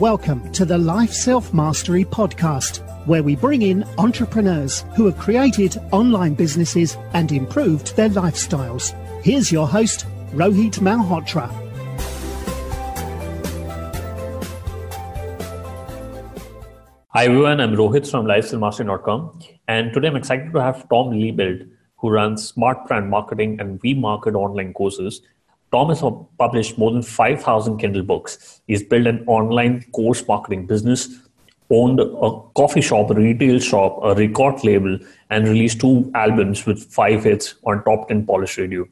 Welcome to the Life Self Mastery Podcast, where we bring in entrepreneurs who have created online businesses and improved their lifestyles. Here's your host, Rohit Malhotra. Hi everyone, I'm Rohit from LifeSelfMastery.com and today I'm excited to have Tom Liebelt who runs Smart Brand Marketing and We Market online courses Thomas has published more than 5,000 Kindle books. He's built an online course marketing business, owned a coffee shop, a retail shop, a record label, and released two albums with five hits on top 10 Polish radio.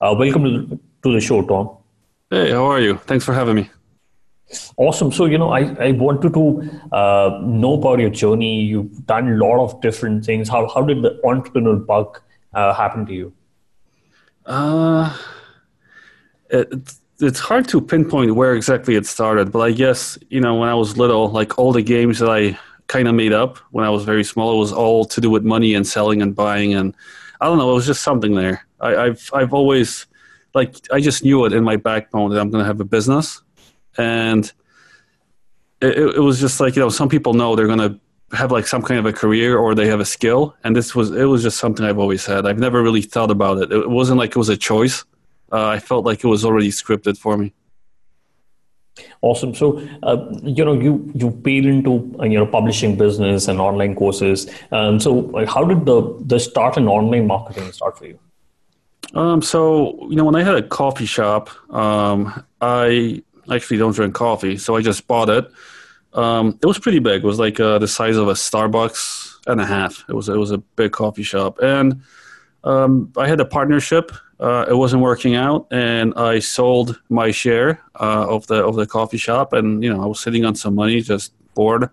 Uh, welcome to the, to the show, Tom. Hey, how are you? Thanks for having me. Awesome. So, you know, I, I wanted to uh, know about your journey. You've done a lot of different things. How, how did the entrepreneur bug uh, happen to you? Uh, it, it's hard to pinpoint where exactly it started, but I guess you know when I was little, like all the games that I kind of made up when I was very small, it was all to do with money and selling and buying, and I don't know, it was just something there. I, I've I've always like I just knew it in my backbone that I'm going to have a business, and it, it was just like you know some people know they're going to have like some kind of a career or they have a skill, and this was it was just something I've always had. I've never really thought about it. It wasn't like it was a choice uh, I felt like it was already scripted for me. Awesome. So, uh, you know, you you paid into uh, you know publishing business and online courses. Um, so, how did the the start in online marketing start for you? Um, so you know, when I had a coffee shop, um, I actually don't drink coffee, so I just bought it. Um, it was pretty big. It was like uh, the size of a Starbucks and a half. It was it was a big coffee shop, and um, I had a partnership uh, it wasn't working out, and I sold my share uh, of the of the coffee shop, and you know I was sitting on some money, just bored,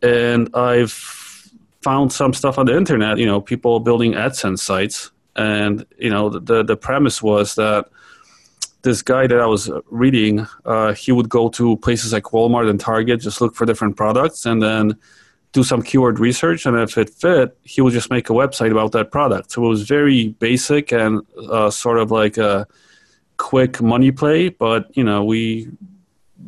and I've found some stuff on the internet. You know, people building AdSense sites, and you know the the premise was that this guy that I was reading, uh, he would go to places like Walmart and Target, just look for different products, and then do some keyword research, and if it fit, he would just make a website about that product. So it was very basic and uh, sort of like a quick money play. But you know, we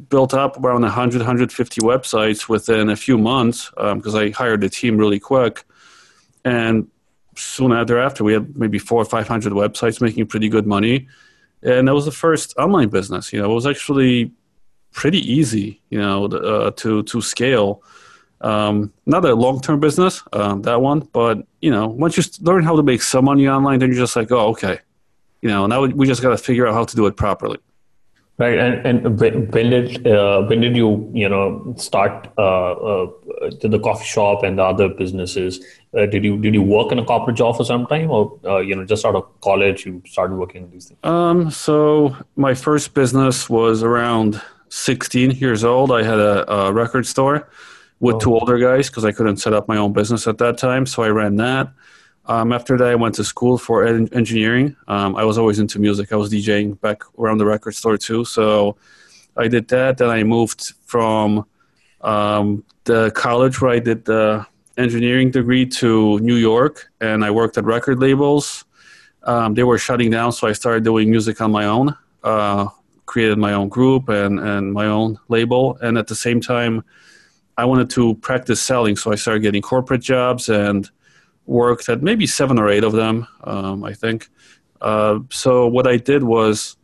built up around 100, 150 websites within a few months because um, I hired the team really quick, and soon thereafter we had maybe four or 500 websites making pretty good money, and that was the first online business. You know, it was actually pretty easy, you know, uh, to to scale um, not a long term business, um, that one, but you know, once you learn how to make some money online, then you're just like, oh, okay, you know. Now we just got to figure out how to do it properly. Right, and and when did uh, when did you you know start uh, uh, the coffee shop and the other businesses? Uh, did you did you work in a corporate job for some time, or uh, you know just out of college you started working on these things? Um, so my first business was around 16 years old. I had a, a record store with two older guys because I couldn't set up my own business at that time. So I ran that. Um, after that, I went to school for engineering. Um, I was always into music. I was DJing back around the record store too. So I did that. Then I moved from um, the college where I did the engineering degree to New York, and I worked at record labels. Um, they were shutting down, so I started doing music on my own. Uh, created my own group and, and my own label, and at the same time, I wanted to practice selling, so I started getting corporate jobs and worked at maybe seven or eight of them, um, I think. Uh, so what I did was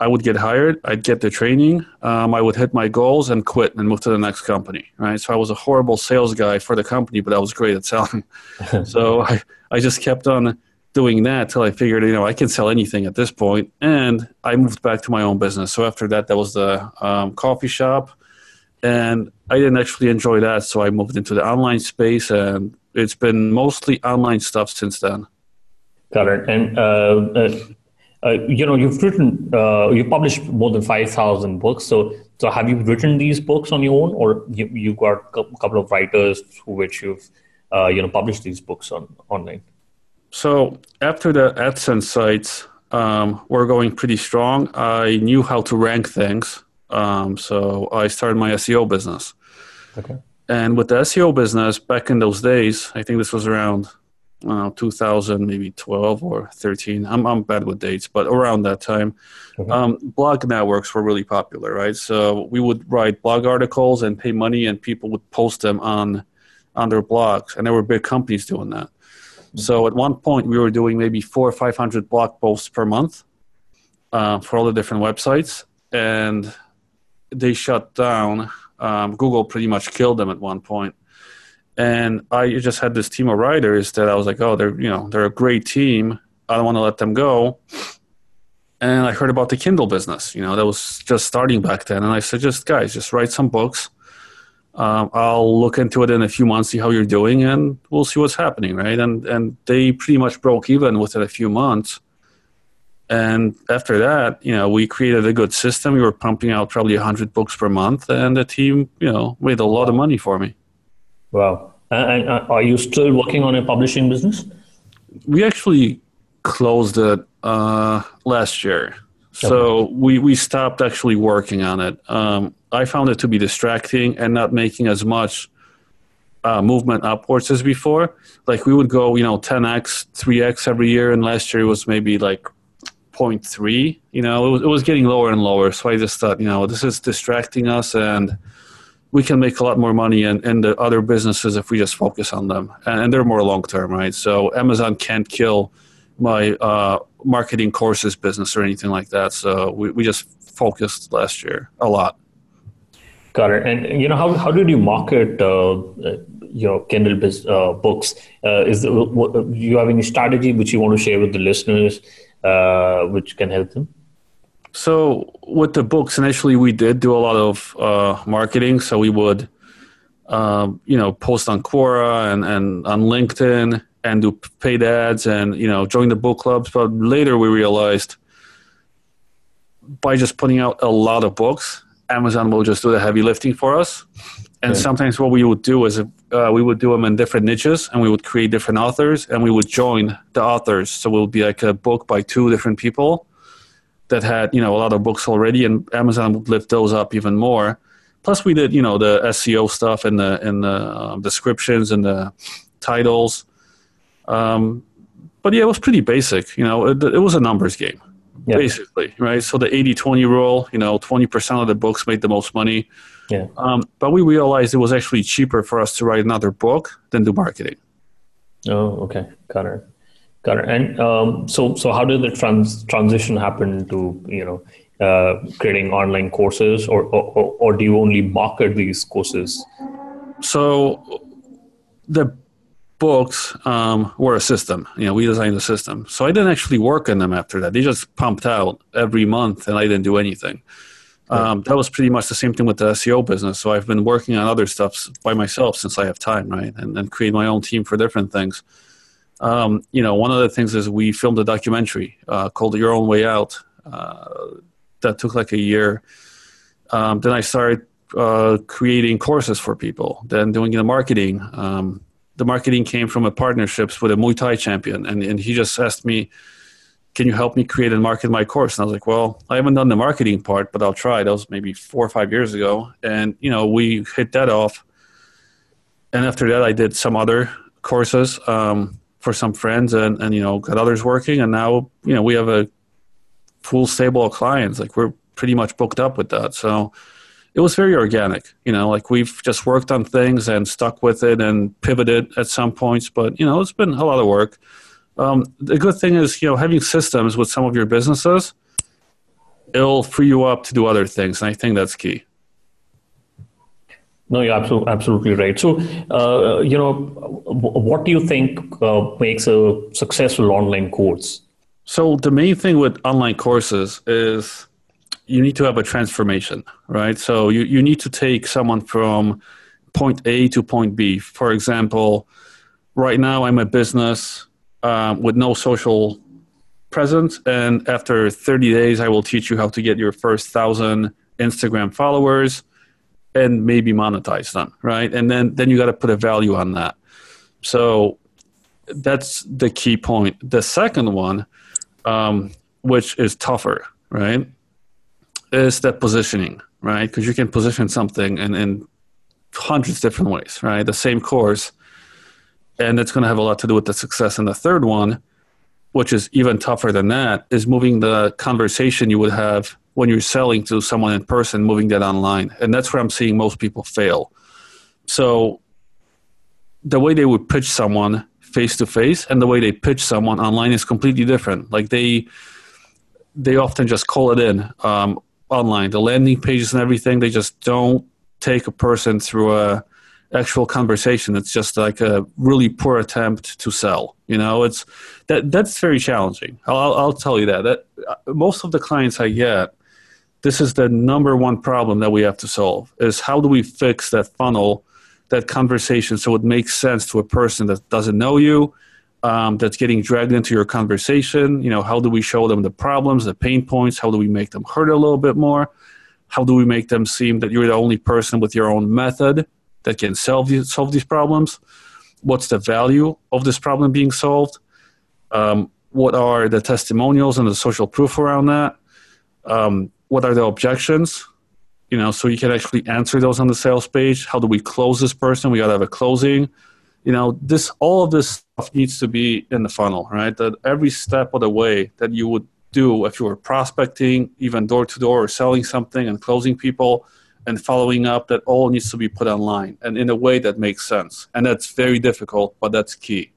I would get hired, I'd get the training, um, I would hit my goals and quit and move to the next company, right? So I was a horrible sales guy for the company, but I was great at selling. so I, I just kept on doing that till I figured, you know, I can sell anything at this point. and I moved back to my own business. So after that, that was the um, coffee shop and I didn't actually enjoy that, so I moved into the online space, and it's been mostly online stuff since then. Got it. And uh, uh, uh, you know, you've written, uh, you published more than five thousand books. So, so have you written these books on your own, or you you got a couple of writers through which you've uh, you know published these books on online? So after the AdSense sites um, were going pretty strong, I knew how to rank things um, so I started my SEO business. Okay. And with the SEO business back in those days, I think this was around know, 2000, maybe 12 or 13. I'm, I'm bad with dates, but around that time, mm-hmm. um, blog networks were really popular, right? So we would write blog articles and pay money, and people would post them on on their blogs, and there were big companies doing that. Mm-hmm. So at one point, we were doing maybe four or 500 blog posts per month uh, for all the different websites, and they shut down. Um, Google pretty much killed them at one point and I just had this team of writers that I was like, oh, they're you know they're a great team. I don't want to let them go. And I heard about the Kindle business. You know, that was just starting back then, and I said, just guys, just write some books. Um, I'll look into it in a few months, see how you're doing, and we'll see what's happening, right? And and they pretty much broke even within a few months. And after that, you know, we created a good system. We were pumping out probably 100 books per month, and the team, you know, made a lot of money for me. Wow. And uh, are you still working on a publishing business? We actually closed it uh, last year. So we, we stopped actually working on it. Um, I found it to be distracting and not making as much uh, movement upwards as before. Like we would go, you know, 10x, 3x every year, and last year it was maybe like 0.3. You know, it was, it was getting lower and lower. So I just thought, you know, this is distracting us and – we can make a lot more money in, in the other businesses if we just focus on them. And, they're more long term, right? So Amazon can't kill my uh, marketing courses business or anything like that. So we, we just focused last year a lot. Got it. And you know how how did you market uh, your Kindle uh, books? Uh, is the, what, do you have any strategy which you want to share with the listeners, uh, which can help them? So with the books, initially we did do a lot of uh, marketing. So we would, um, you know, post on Quora and, and on LinkedIn and do paid ads and you know join the book clubs. But later we realized by just putting out a lot of books, Amazon will just do the heavy lifting for us. And sometimes what we would do is uh, we would do them in different niches, and we would create different authors, and we would join the authors. So it would be like a book by two different people that had you know a lot of books already, and Amazon would lift those up even more. Plus, we did you know the SEO stuff and the and the um, descriptions and the titles. Um, but yeah, it was pretty basic. You know, it, it was a numbers game, yeah. basically, right? So the 80-20 rule, you know, twenty percent of the books made the most money. Yeah. Um, but we realized it was actually cheaper for us to write another book than do marketing. Oh, okay, got it. Got it. And um, so, so how did the trans transition happen to you know uh, creating online courses, or, or or do you only market these courses? So, the books um, were a system. You know, we designed the system. So I didn't actually work on them after that. They just pumped out every month, and I didn't do anything. Um, that was pretty much the same thing with the SEO business. So I've been working on other stuff by myself since I have time, right? And then create my own team for different things um, you know, one of the things is we filmed a documentary uh, called Your Own Way Out uh, that took like a year. Um, then I started uh, creating courses for people, then doing the marketing. Um, the marketing came from a partnerships with a Muay Thai champion, and, and he just asked me, can you help me create and market my course? And I was like, well, I haven't done the marketing part, but I'll try. That was maybe four or five years ago. And, you know, we hit that off. And after that, I did some other courses. Um, for some friends and, and you know got others working and now you know we have a full stable of clients like we're pretty much booked up with that so it was very organic you know like we've just worked on things and stuck with it and pivoted at some points but you know it's been a lot of work um, the good thing is you know having systems with some of your businesses it'll free you up to do other things and i think that's key no, you're absolutely, absolutely right. So, uh, you know, what do you think uh, makes a successful online course? So, the main thing with online courses is you need to have a transformation, right? So, you, you need to take someone from point A to point B. For example, right now I'm a business um, with no social presence, and after 30 days, I will teach you how to get your first thousand Instagram followers and maybe monetize them, right? And then then you got to put a value on that. So that's the key point. The second one, um, which is tougher, right, is that positioning, right? Because you can position something in, in hundreds different ways, right? The same course, and that's going to have a lot to do with the success. And the third one, which is even tougher than that, is moving the conversation you would have when you're selling to someone in person, moving that online. And that's where I'm seeing most people fail. So the way they would pitch someone face to face and the way they pitch someone online is completely different. Like they they often just call it in um, online. The landing pages and everything, they just don't take a person through a actual conversation. It's just like a really poor attempt to sell. You know, it's that that's very challenging. I'll, I'll tell you that. That uh, most of the clients I get, this is the number one problem that we have to solve: is how do we fix that funnel, that conversation, so it makes sense to a person that doesn't know you. Um, that's getting dragged into your conversation. You know, how do we show them the problems, the pain points? How do we make them hurt a little bit more? How do we make them seem that you're the only person with your own method that can solve these, solve these problems? What's the value of this problem being solved? Um, what are the testimonials and the social proof around that? Um, what are the objections? You know, so you can actually answer those on the sales page. How do we close this person? We got to have a closing. You know, this all of this stuff needs to be in the funnel, right? That every step of the way that you would do if you were prospecting, even door to door, or selling something and closing people and following up that all needs to be put online and in a way that makes sense. And that's very difficult but that's key.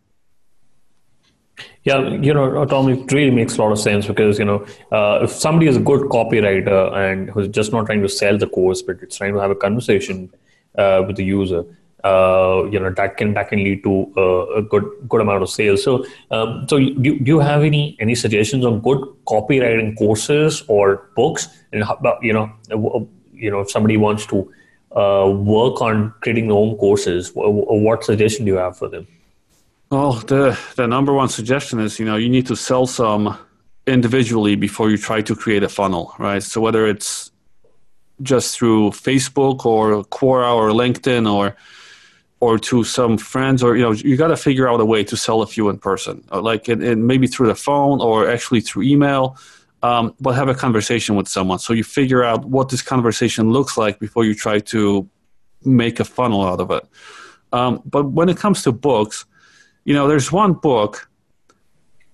Yeah, you know, Tom, it really makes a lot of sense because you know, uh, if somebody is a good copywriter and who's just not trying to sell the course, but it's trying to have a conversation uh, with the user, uh, you know, that can that can lead to uh, a good good amount of sales. So, um, so do, do you have any any suggestions on good copywriting courses or books, and how, you know, you know if somebody wants to uh, work on creating their own courses what suggestion do you have for them? Well the the number one suggestion is you know you need to sell some individually before you try to create a funnel right? So whether it's just through facebook or quora or linkedin or or to some friends or you know you got to figure out a way to sell a few in person uh, like in maybe through the phone or actually through email um, but have a conversation with someone. So you figure out what this conversation looks like before you try to make a funnel out of it. Um, but when it comes to books, you know, there's one book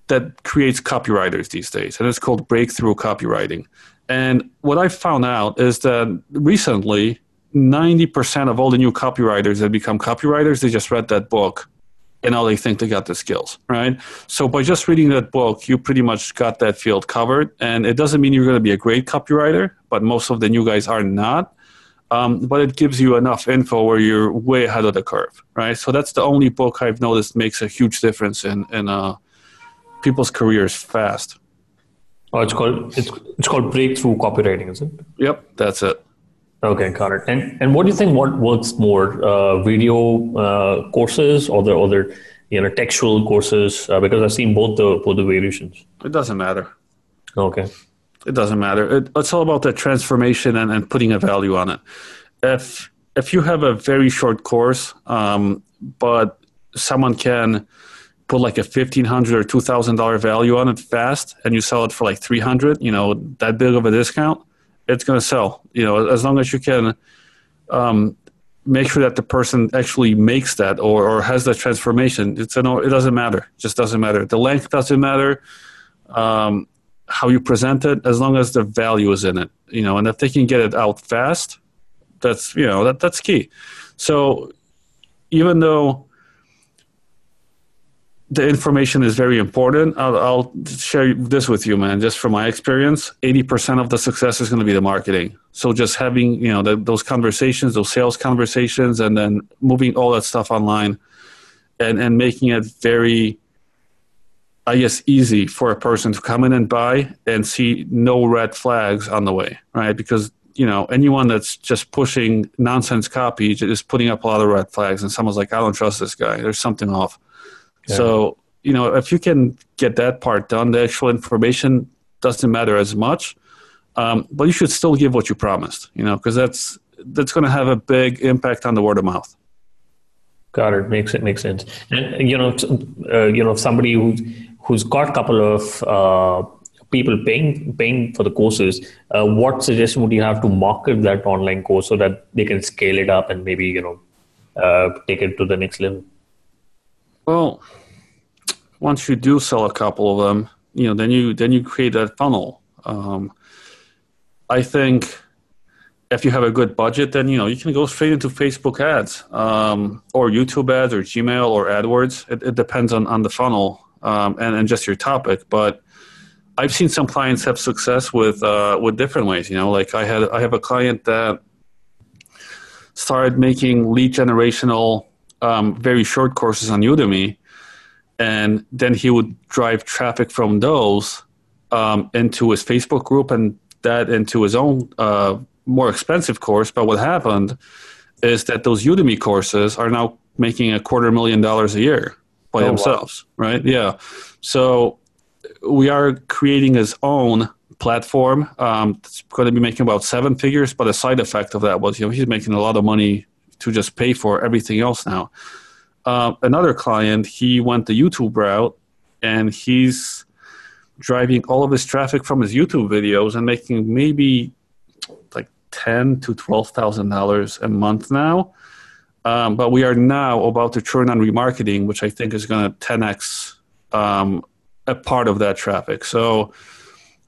that creates copywriters these days, and it's called Breakthrough Copywriting. And what I found out is that recently, 90% of all the new copywriters that become copywriters, they just read that book and now they think they got the skills, right? So by just reading that book, you pretty much got that field covered. And it doesn't mean you're going to be a great copywriter, but most of the new guys are not. Um, but it gives you enough info where you're way ahead of the curve, right? So that's the only book I've noticed makes a huge difference in in uh, people's careers fast. Oh, it's called it's it's called breakthrough copywriting, isn't it? Yep, that's it. Okay, got it. And and what do you think? What works more, uh, video uh, courses or the other, you know textual courses? Uh, because I've seen both the both the variations. It doesn't matter. Okay. It doesn't matter. It, it's all about the transformation and, and putting a value on it. If if you have a very short course, um, but someone can put like a fifteen hundred or two thousand dollar value on it fast, and you sell it for like three hundred, you know that big of a discount it's going to sell. You know, as long as you can um, make sure that the person actually makes that or, or has that transformation. It's an, it doesn't matter. It just doesn't matter. The length doesn't matter. Um, how you present it, as long as the value is in it. You know, and if they can get it out fast, that's you know that that's key. So even though the information is very important. I'll, I'll, share this with you, man. Just from my experience, eighty percent of the success is going to be the marketing. So just having you know the, those conversations, those sales conversations, and then moving all that stuff online, and and making it very, I guess, easy for a person to come in and buy and see no red flags on the way, right? Because you know anyone that's just pushing nonsense copy is putting up a lot of red flags, and someone's like, I don't trust this guy. There's something off so, you know, if you can get that part done, the actual information doesn't matter as much. Um, but you should still give what you promised, you know, because that's that's going to have a big impact on the word of mouth. Got it. Makes it makes sense. And you know, uh, you know, somebody who's who's got a couple of uh, people paying paying for the courses, uh, what suggestion would you have to market that online course so that they can scale it up and maybe you know uh, take it to the next level? Well, once you do sell a couple of them, you know, then you then you create that funnel. Um, I think if you have a good budget, then you know you can go straight into Facebook ads um, or YouTube ads or Gmail or AdWords. It, it depends on, on the funnel um, and, and just your topic. But I've seen some clients have success with uh, with different ways. You know, like I had I have a client that started making lead generational um, very short courses on Udemy, and then he would drive traffic from those um, into his Facebook group and that into his own uh, more expensive course. But what happened is that those Udemy courses are now making a quarter million dollars a year by oh, themselves, wow. right? Yeah. So we are creating his own platform. Um, it's going to be making about seven figures, but a side effect of that was, you know, he's making a lot of money to just pay for everything else now. Uh, another client, he went the YouTube route, and he's driving all of his traffic from his YouTube videos and making maybe like ten to twelve thousand dollars a month now. Um, but we are now about to turn on remarketing, which I think is going to 10x um, a part of that traffic. So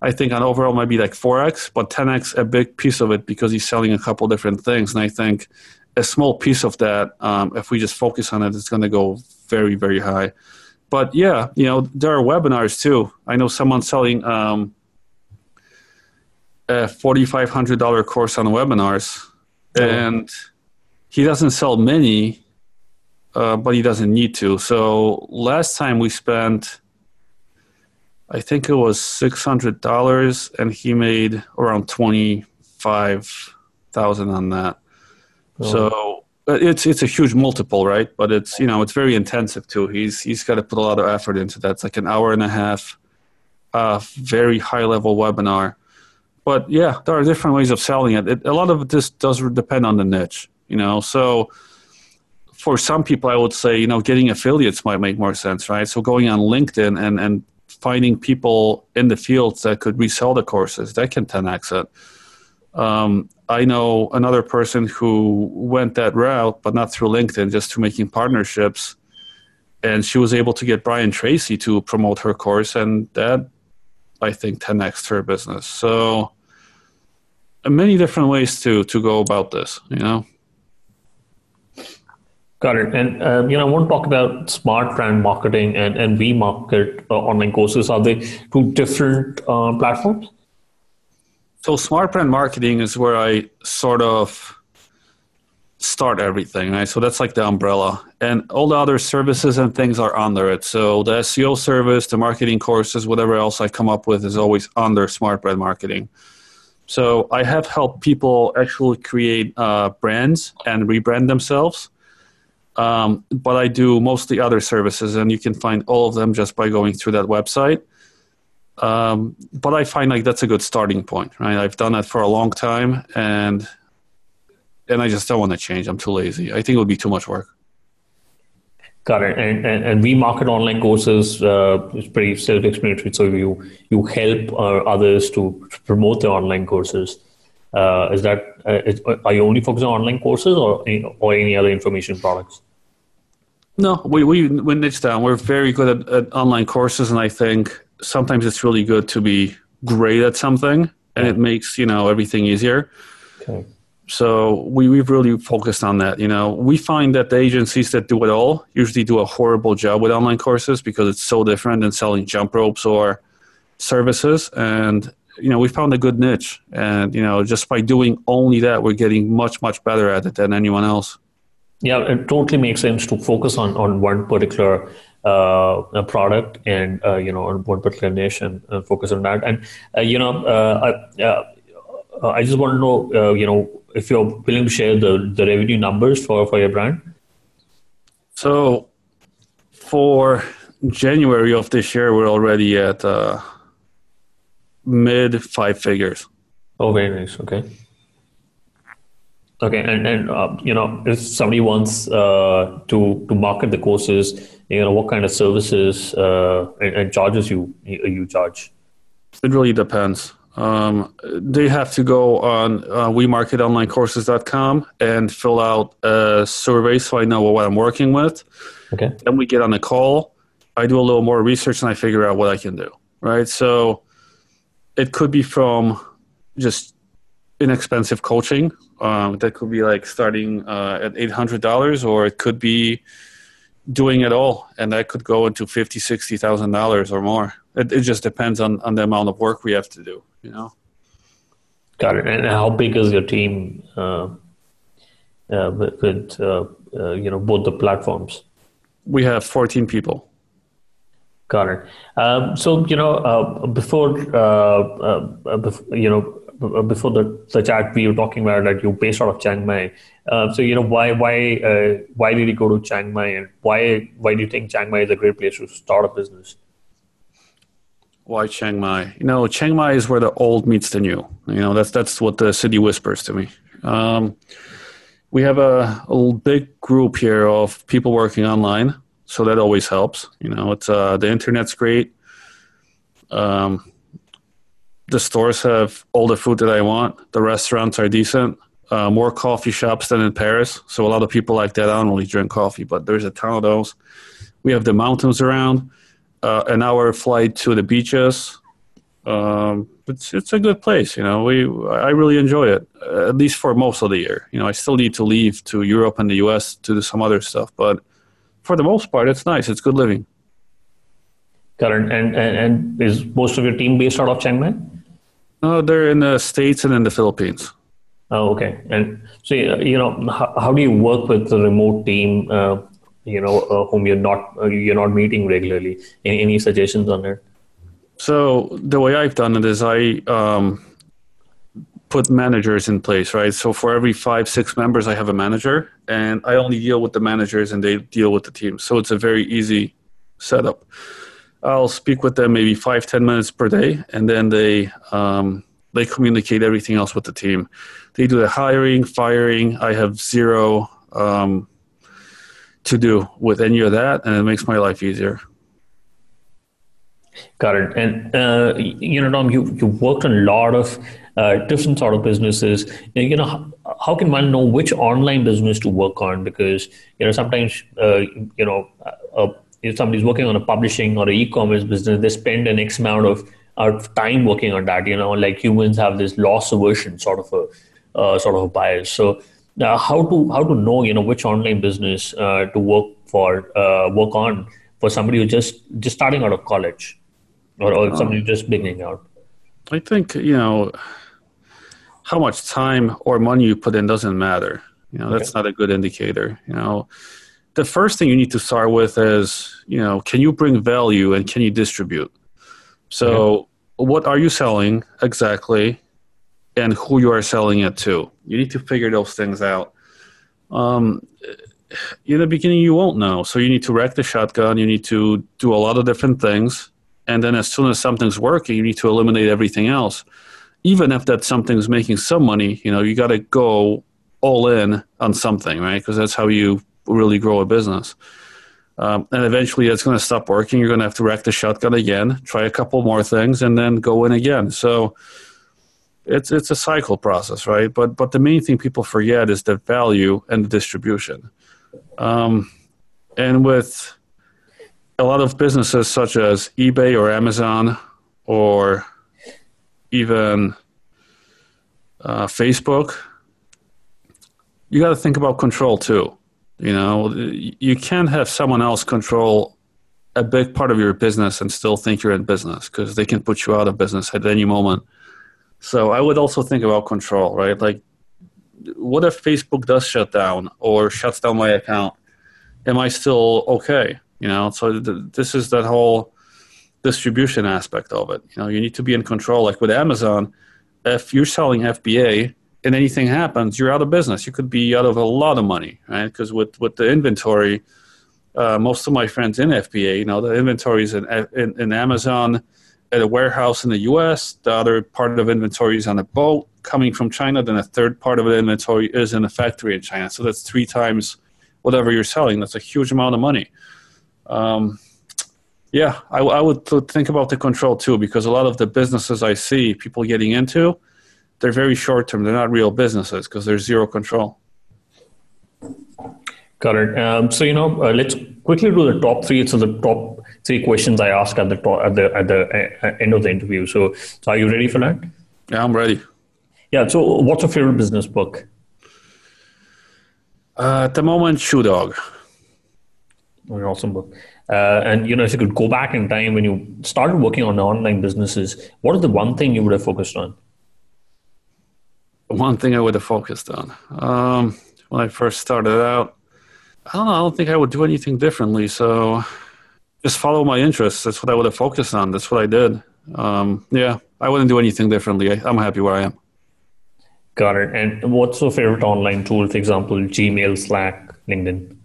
I think on overall might be like 4x, but 10x a big piece of it because he's selling a couple different things. And I think a small piece of that, um, if we just focus on it, it's going to go very, very high. But yeah, you know, there are webinars too. I know someone selling um, a $4,500 course on webinars, oh. and he doesn't sell many, uh, but he doesn't need to. So last time we spent, I think it was $600, and he made around 25000 on that. So it's it's a huge multiple, right? But it's you know it's very intensive too. He's he's got to put a lot of effort into that. It's like an hour and a half, uh, very high level webinar. But yeah, there are different ways of selling it. it. A lot of this does depend on the niche, you know. So for some people, I would say you know getting affiliates might make more sense, right? So going on LinkedIn and and finding people in the fields that could resell the courses that can 10x it. Um, I know another person who went that route, but not through LinkedIn, just through making partnerships. And she was able to get Brian Tracy to promote her course, and that, I think, 10x her business. So, many different ways to to go about this, you know. Got it. And um, you know, I want to talk about smart brand marketing and and we market uh, online courses. Are they two different uh, platforms? So smart brand marketing is where I sort of start everything, right? So that's like the umbrella. And all the other services and things are under it. So the SEO service, the marketing courses, whatever else I come up with is always under smart brand marketing. So I have helped people actually create uh, brands and rebrand themselves. Um, but I do mostly other services, and you can find all of them just by going through that website. Um, but I find like that's a good starting point, right? I've done that for a long time, and and I just don't want to change. I'm too lazy. I think it would be too much work. Got it. And and, and we market online courses. Uh, it's pretty self-explanatory. So you you help uh, others to promote their online courses. Uh, is that uh, is, are you only focusing on online courses or or any other information products? No, we we we niche down. We're very good at, at online courses, and I think sometimes it's really good to be great at something and it makes you know everything easier. Okay. so we, we've really focused on that you know. We find that the agencies that do it all usually do a horrible job with online courses because it's so different than selling jump ropes or services. And you know we found a good niche and you know just by doing only that we're getting much much better at it than anyone else. Yeah it totally makes sense to focus on on one particular uh, a product and uh, you know on one particular niche and uh, focus on that. And uh, you know, uh, I, uh, I just want to know, you know, if you're willing to share the the revenue numbers for for your brand. So, for January of this year, we're already at mid five figures. Oh, very nice. Okay. Okay, and and uh, you know, if somebody wants uh, to to market the courses, you know, what kind of services uh, and, and, charges you you charge? It really depends. Um, they have to go on uh, wemarketonlinecourses.com and fill out a survey so I know what I'm working with. Okay. Then we get on a call. I do a little more research and I figure out what I can do. Right. So it could be from just inexpensive coaching. Um, that could be like starting uh, at eight hundred dollars, or it could be doing it all, and that could go into fifty, sixty thousand dollars or more. It, it just depends on on the amount of work we have to do. You know. Got it. And how big is your team uh, uh, with, uh, uh, you know both the platforms? We have fourteen people. Got it. Um, so you know, uh, before, uh, uh, before you know, before the, the chat, we were talking about that you're based out of Chiang Mai. so you know, why why why did you go to Chiang Mai, and why why do you think Chiang Mai is a great place to start a business? Why Chiang Mai? You know, Chiang Mai is where the old meets the new. You know, that's that's what the city whispers to me. Um, we have a, a big group here of people working online so that always helps. You know, it's uh, the internet's great. Um, the stores have all the food that I want. The restaurants are decent. Uh, more coffee shops than in Paris, so a lot of people like that. I don't really drink coffee, but there's a ton of those. We have the mountains around, uh, an hour flight to the beaches. Um, it's it's a good place, you know. We I really enjoy it, at least for most of the year. You know, I still need to leave to Europe and the U.S. to do some other stuff, but for the most part, it's nice. It's good living. Current and, and and is most of your team based out of Chiang Mai? No, they're in the states and in the Philippines. Oh, okay. And so you know, how, how do you work with the remote team? Uh, you know, uh, whom you're not uh, you're not meeting regularly. Any, any suggestions on that? So the way I've done it is I um, put managers in place, right? So for every five, six members, I have a manager, and I only deal with the managers, and they deal with the team. So it's a very easy setup. I'll speak with them maybe five, ten minutes per day, and then they um, they communicate everything else with the team. They do the hiring, firing. I have zero um, to do with any of that, and it makes my life easier. Got it. And uh, you know, Tom, you you worked on a lot of uh, different sort of businesses. You know, how, how, can one know which online business to work on? Because you know, sometimes uh, you know, uh, if somebody's working on a publishing or an e-commerce business, they spend an X amount of, time working on that. You know, like humans have this loss aversion sort of a uh, sort of a bias. So, uh, how to how to know you know which online business to work for work on for somebody who's just just starting out of college? or, or somebody just beginning out? I think you know how much time or money you put in doesn't matter. You know, okay. that's not a good indicator. You know, the first thing you need to start with is you know, can you bring value and can you distribute? So, what are you selling exactly, and who you are selling it to? You need to figure those things out. Um, in the beginning, you won't know, so you need to rack the shotgun. You need to do a lot of different things and then as soon as something's working you need to eliminate everything else even if that something's making some money you know you got to go all in on something right because that's how you really grow a business. Um, and eventually it's going to stop working. You're going to have to rack the shotgun again try a couple more things and then go in again. So it's it's a cycle process right? But but the main thing people forget is the value and the distribution. Um, and with a lot of businesses such as eBay or Amazon or even uh, Facebook, you got to think about control too. You know, you can't have someone else control a big part of your business and still think you're in business because they can put you out of business at any moment. So I would also think about control, right? Like, what if Facebook does shut down or shuts down my account? Am I still okay? You know, so th- this is that whole distribution aspect of it. You know, you need to be in control. Like with Amazon, if you're selling FBA and anything happens, you're out of business. You could be out of a lot of money, right? Because with with the inventory, uh, most of my friends in FBA, you know, the inventory is in, in, in Amazon at a warehouse in the U.S. The other part of inventory is on a boat coming from China. Then a third part of the inventory is in a factory in China. So that's three times whatever you're selling. That's a huge amount of money um, yeah, I, I would think about the control too, because a lot of the businesses I see people getting into, they're very short term. They're not real businesses because there's zero control. It. Um, so you know, uh, let's quickly do the top three. So the top three questions I ask at the top, at the at the uh, end of the interview. So, so are you ready for that? Yeah, I'm ready. Yeah. So, what's your favorite business book? Uh, at the moment, Shoe Dog. An awesome book. Uh, and you know, if you could go back in time when you started working on online businesses, what is the one thing you would have focused on? One thing I would have focused on um, when I first started out. I don't know. I don't think I would do anything differently. So just follow my interests. That's what I would have focused on. That's what I did. Um, yeah, I wouldn't do anything differently. I, I'm happy where I am. Got it. And what's your favorite online tool? For example, Gmail, Slack, LinkedIn.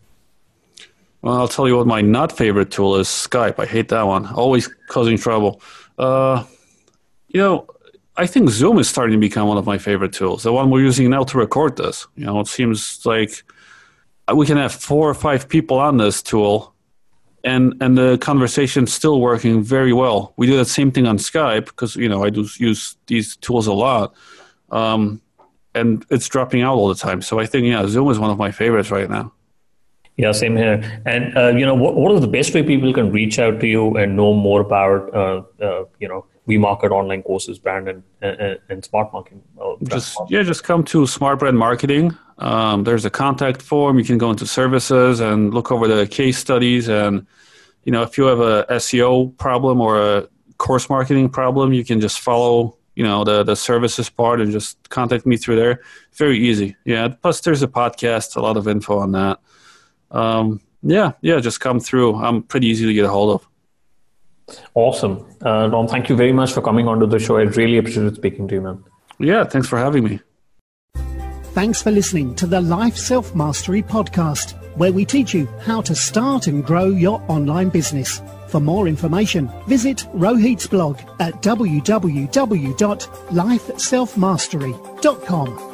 Well, I'll tell you what my not favorite tool is Skype. I hate that one. Always causing trouble. Uh, you know, I think Zoom is starting to become one of my favorite tools. The one we're using now to record this. You know, it seems like we can have four or five people on this tool, and and the conversation's still working very well. We do that same thing on Skype because you know I do use these tools a lot, um, and it's dropping out all the time. So I think yeah, Zoom is one of my favorites right now. Yeah, same here. And uh, you know, what, what is the best way people can reach out to you and know more about uh, uh, you know we market online courses, brand and and, and smart marketing? Uh, just yeah, just come to Smart Brand Marketing. Um, there's a contact form. You can go into services and look over the case studies. And you know, if you have a SEO problem or a course marketing problem, you can just follow you know the the services part and just contact me through there. Very easy. Yeah. Plus, there's a podcast, a lot of info on that um, yeah, yeah, just come through. I'm pretty easy to get a hold of. Awesome. Uh, Tom, thank you very much for coming onto the show. I really appreciate speaking to you, man. Yeah, thanks for having me. Thanks for listening to the Life Self Mastery podcast, where we teach you how to start and grow your online business. For more information, visit Rohit's blog at www.lifeselfmastery.com.